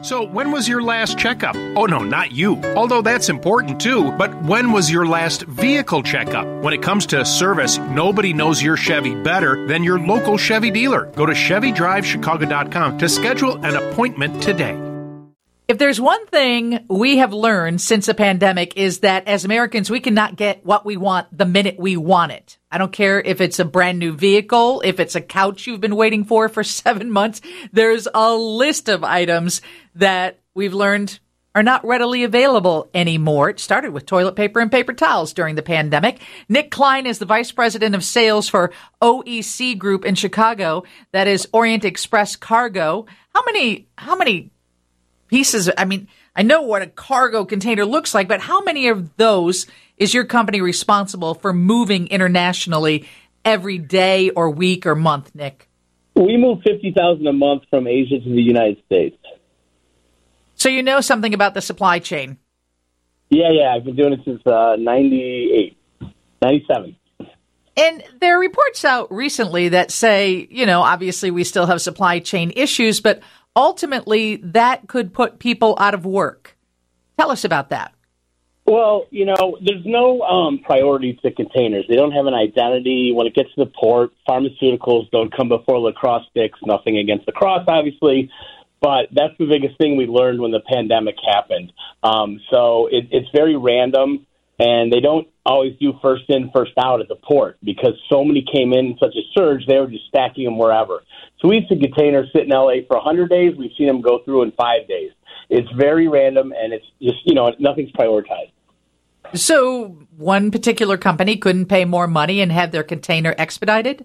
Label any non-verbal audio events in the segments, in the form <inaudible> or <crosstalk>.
So, when was your last checkup? Oh, no, not you. Although that's important too, but when was your last vehicle checkup? When it comes to service, nobody knows your Chevy better than your local Chevy dealer. Go to ChevyDriveChicago.com to schedule an appointment today. If there's one thing we have learned since the pandemic is that as Americans, we cannot get what we want the minute we want it. I don't care if it's a brand new vehicle, if it's a couch you've been waiting for for <laughs> seven months. There's a list of items that we've learned are not readily available anymore. It started with toilet paper and paper towels during the pandemic. Nick Klein is the vice president of sales for OEC Group in Chicago. That is Orient Express Cargo. How many, how many pieces. I mean, I know what a cargo container looks like, but how many of those is your company responsible for moving internationally every day or week or month, Nick? We move 50,000 a month from Asia to the United States. So you know something about the supply chain? Yeah, yeah. I've been doing it since uh, 98, 97. And there are reports out recently that say, you know, obviously we still have supply chain issues, but ultimately that could put people out of work. Tell us about that. Well, you know, there's no um, priority to containers. They don't have an identity. When it gets to the port, pharmaceuticals don't come before lacrosse sticks. Nothing against lacrosse, obviously, but that's the biggest thing we learned when the pandemic happened. Um, so it, it's very random, and they don't always do first in, first out at the port because so many came in such a surge. They were just stacking them wherever. So we've seen containers sit in LA for 100 days. We've seen them go through in five days. It's very random, and it's just you know nothing's prioritized. So one particular company couldn't pay more money and have their container expedited.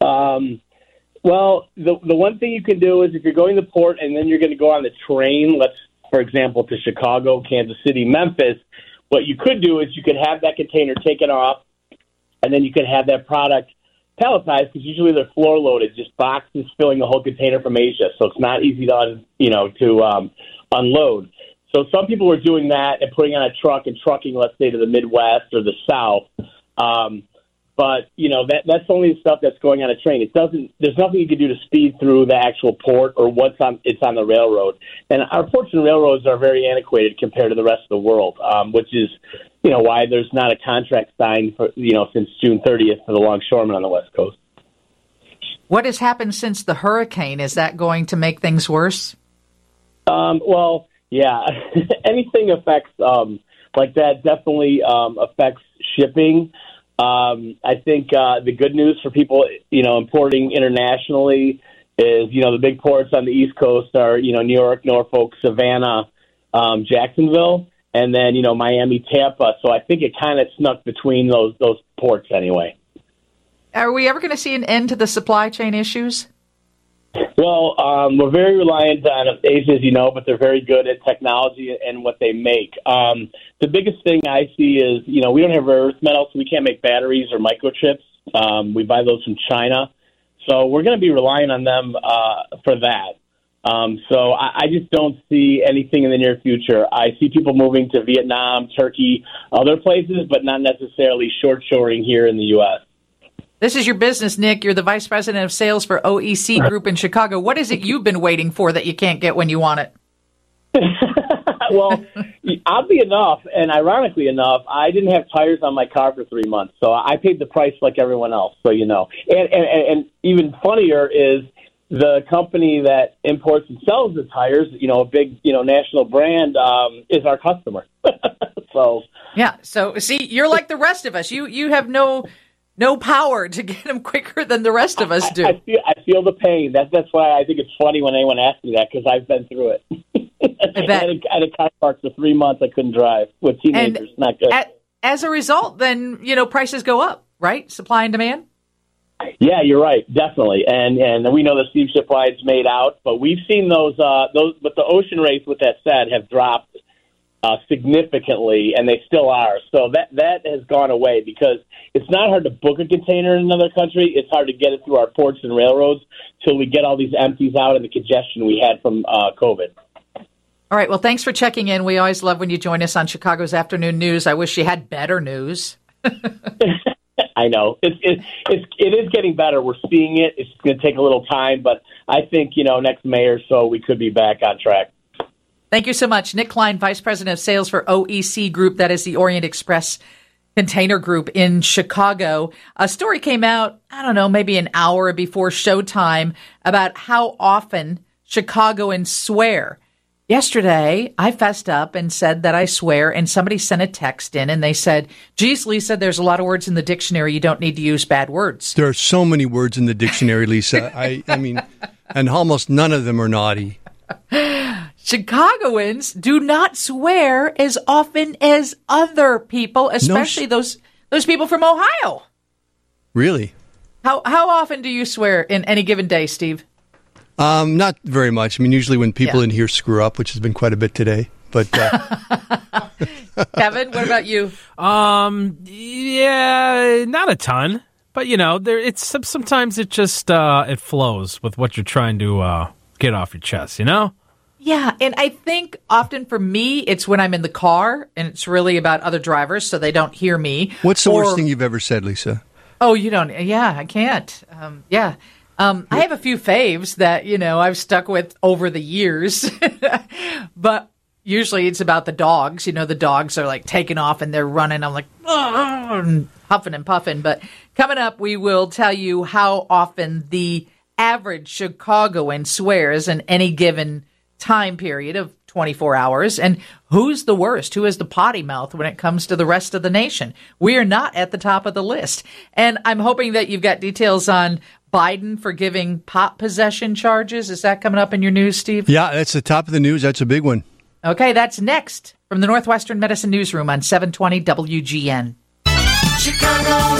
Um, well, the the one thing you can do is if you're going to the port and then you're going to go on the train, let's for example to Chicago, Kansas City, Memphis. What you could do is you could have that container taken off, and then you could have that product palletized because usually they're floor loaded, just boxes filling the whole container from Asia. So it's not easy to you know to um, unload. So some people were doing that and putting on a truck and trucking, let's say, to the Midwest or the South. Um, but you know that that's only the stuff that's going on a train. It doesn't. There's nothing you can do to speed through the actual port or what's on. It's on the railroad, and our ports and railroads are very antiquated compared to the rest of the world, um, which is you know why there's not a contract signed for you know since June 30th for the longshoremen on the West Coast. What has happened since the hurricane? Is that going to make things worse? Um, well, yeah, <laughs> anything affects um, like that definitely um, affects shipping. Um, I think uh, the good news for people, you know, importing internationally is, you know, the big ports on the East Coast are, you know, New York, Norfolk, Savannah, um, Jacksonville, and then, you know, Miami, Tampa. So I think it kind of snuck between those those ports anyway. Are we ever going to see an end to the supply chain issues? Well, um, we're very reliant on Asia, as you know, but they're very good at technology and what they make. Um, the biggest thing I see is, you know, we don't have earth metals, so we can't make batteries or microchips. Um, we buy those from China, so we're going to be relying on them uh, for that. Um, so I, I just don't see anything in the near future. I see people moving to Vietnam, Turkey, other places, but not necessarily short shoring here in the U.S. This is your business, Nick. You're the vice president of sales for OEC Group in Chicago. What is it you've been waiting for that you can't get when you want it? <laughs> well, oddly enough, and ironically enough, I didn't have tires on my car for three months, so I paid the price like everyone else. So you know, and and, and even funnier is the company that imports and sells the tires. You know, a big you know national brand um, is our customer. <laughs> so yeah, so see, you're like the rest of us. You you have no no power to get them quicker than the rest of us do. I, I, feel, I feel the pain. That, that's why I think it's funny when anyone asks me that because I've been through it. <laughs> I, bet. I, had a, I had a car park for three months. I couldn't drive with teenagers. And Not good. At, as a result, then you know prices go up, right? Supply and demand. Yeah, you're right, definitely, and and we know the steamship wide's made out, but we've seen those uh, those. But the ocean rates, with that said, have dropped uh, significantly, and they still are. So that that has gone away because it's not hard to book a container in another country. It's hard to get it through our ports and railroads till we get all these empties out and the congestion we had from uh, COVID. All right. Well, thanks for checking in. We always love when you join us on Chicago's Afternoon News. I wish you had better news. <laughs> <laughs> I know it's it, it's it is getting better. We're seeing it. It's going to take a little time, but I think you know next May or so we could be back on track. Thank you so much. Nick Klein, Vice President of Sales for OEC Group. That is the Orient Express container group in Chicago. A story came out, I don't know, maybe an hour before showtime about how often Chicagoans swear. Yesterday, I fessed up and said that I swear, and somebody sent a text in and they said, Geez, Lisa, there's a lot of words in the dictionary. You don't need to use bad words. There are so many words in the dictionary, Lisa. I, I mean, and almost none of them are naughty. <laughs> Chicagoans do not swear as often as other people, especially no, those those people from Ohio. Really? How how often do you swear in any given day, Steve? Um, not very much. I mean, usually when people yeah. in here screw up, which has been quite a bit today. But uh... <laughs> Kevin, what about you? Um, yeah, not a ton, but you know, there it's sometimes it just uh, it flows with what you're trying to uh, get off your chest. You know. Yeah, and I think often for me, it's when I'm in the car and it's really about other drivers so they don't hear me. What's the or, worst thing you've ever said, Lisa? Oh, you don't? Yeah, I can't. Um, yeah. Um, I have a few faves that, you know, I've stuck with over the years, <laughs> but usually it's about the dogs. You know, the dogs are like taking off and they're running. I'm like, and huffing and puffing. But coming up, we will tell you how often the average Chicagoan swears in any given time period of 24 hours. And who's the worst? who is the potty mouth when it comes to the rest of the nation? We are not at the top of the list. And I'm hoping that you've got details on Biden forgiving pot possession charges. Is that coming up in your news, Steve? Yeah, that's the top of the news. That's a big one. Okay, that's next from the Northwestern Medicine Newsroom on 720 WGN. Chicago